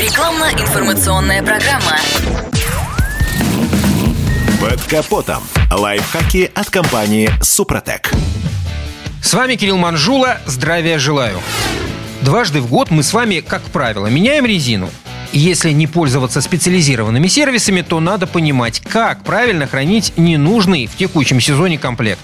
Рекламно-информационная программа. Под капотом. Лайфхаки от компании «Супротек». С вами Кирилл Манжула. Здравия желаю. Дважды в год мы с вами, как правило, меняем резину. Если не пользоваться специализированными сервисами, то надо понимать, как правильно хранить ненужный в текущем сезоне комплект.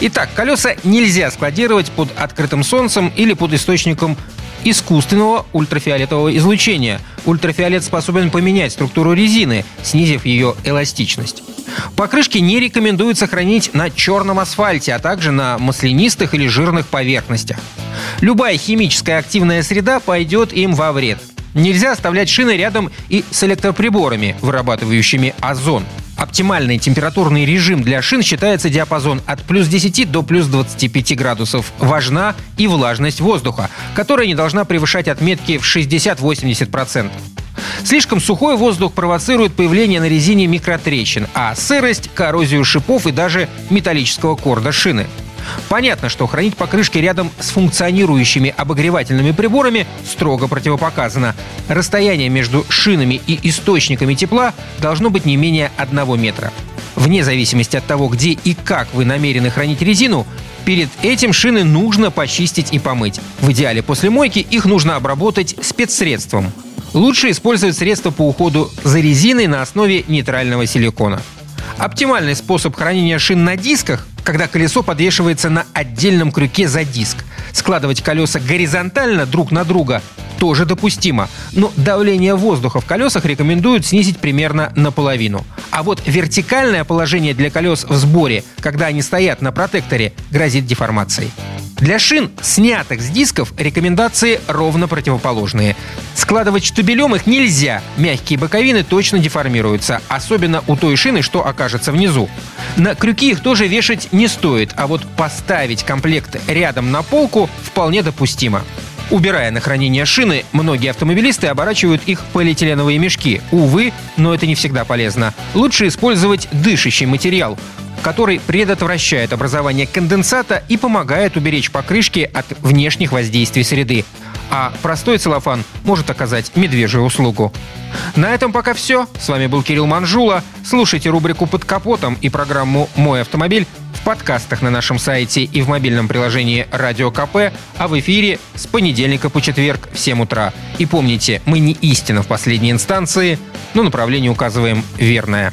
Итак, колеса нельзя складировать под открытым солнцем или под источником искусственного ультрафиолетового излучения. Ультрафиолет способен поменять структуру резины, снизив ее эластичность. Покрышки не рекомендуется хранить на черном асфальте, а также на маслянистых или жирных поверхностях. Любая химическая активная среда пойдет им во вред. Нельзя оставлять шины рядом и с электроприборами, вырабатывающими озон. Оптимальный температурный режим для шин считается диапазон от плюс 10 до плюс 25 градусов. Важна и влажность воздуха, которая не должна превышать отметки в 60-80%. Слишком сухой воздух провоцирует появление на резине микротрещин, а сырость – коррозию шипов и даже металлического корда шины. Понятно, что хранить покрышки рядом с функционирующими обогревательными приборами строго противопоказано. Расстояние между шинами и источниками тепла должно быть не менее одного метра. Вне зависимости от того, где и как вы намерены хранить резину, перед этим шины нужно почистить и помыть. В идеале после мойки их нужно обработать спецсредством. Лучше использовать средства по уходу за резиной на основе нейтрального силикона. Оптимальный способ хранения шин на дисках когда колесо подвешивается на отдельном крюке за диск. Складывать колеса горизонтально друг на друга тоже допустимо, но давление воздуха в колесах рекомендуют снизить примерно наполовину. А вот вертикальное положение для колес в сборе, когда они стоят на протекторе, грозит деформацией. Для шин, снятых с дисков, рекомендации ровно противоположные. Складывать штабелем их нельзя. Мягкие боковины точно деформируются, особенно у той шины, что окажется внизу. На крюки их тоже вешать не стоит, а вот поставить комплект рядом на полку вполне допустимо. Убирая на хранение шины, многие автомобилисты оборачивают их полиэтиленовые мешки. Увы, но это не всегда полезно. Лучше использовать дышащий материал который предотвращает образование конденсата и помогает уберечь покрышки от внешних воздействий среды. А простой целлофан может оказать медвежью услугу. На этом пока все. С вами был Кирилл Манжула. Слушайте рубрику «Под капотом» и программу «Мой автомобиль» в подкастах на нашем сайте и в мобильном приложении «Радио КП», а в эфире с понедельника по четверг в 7 утра. И помните, мы не истина в последней инстанции, но направление указываем верное.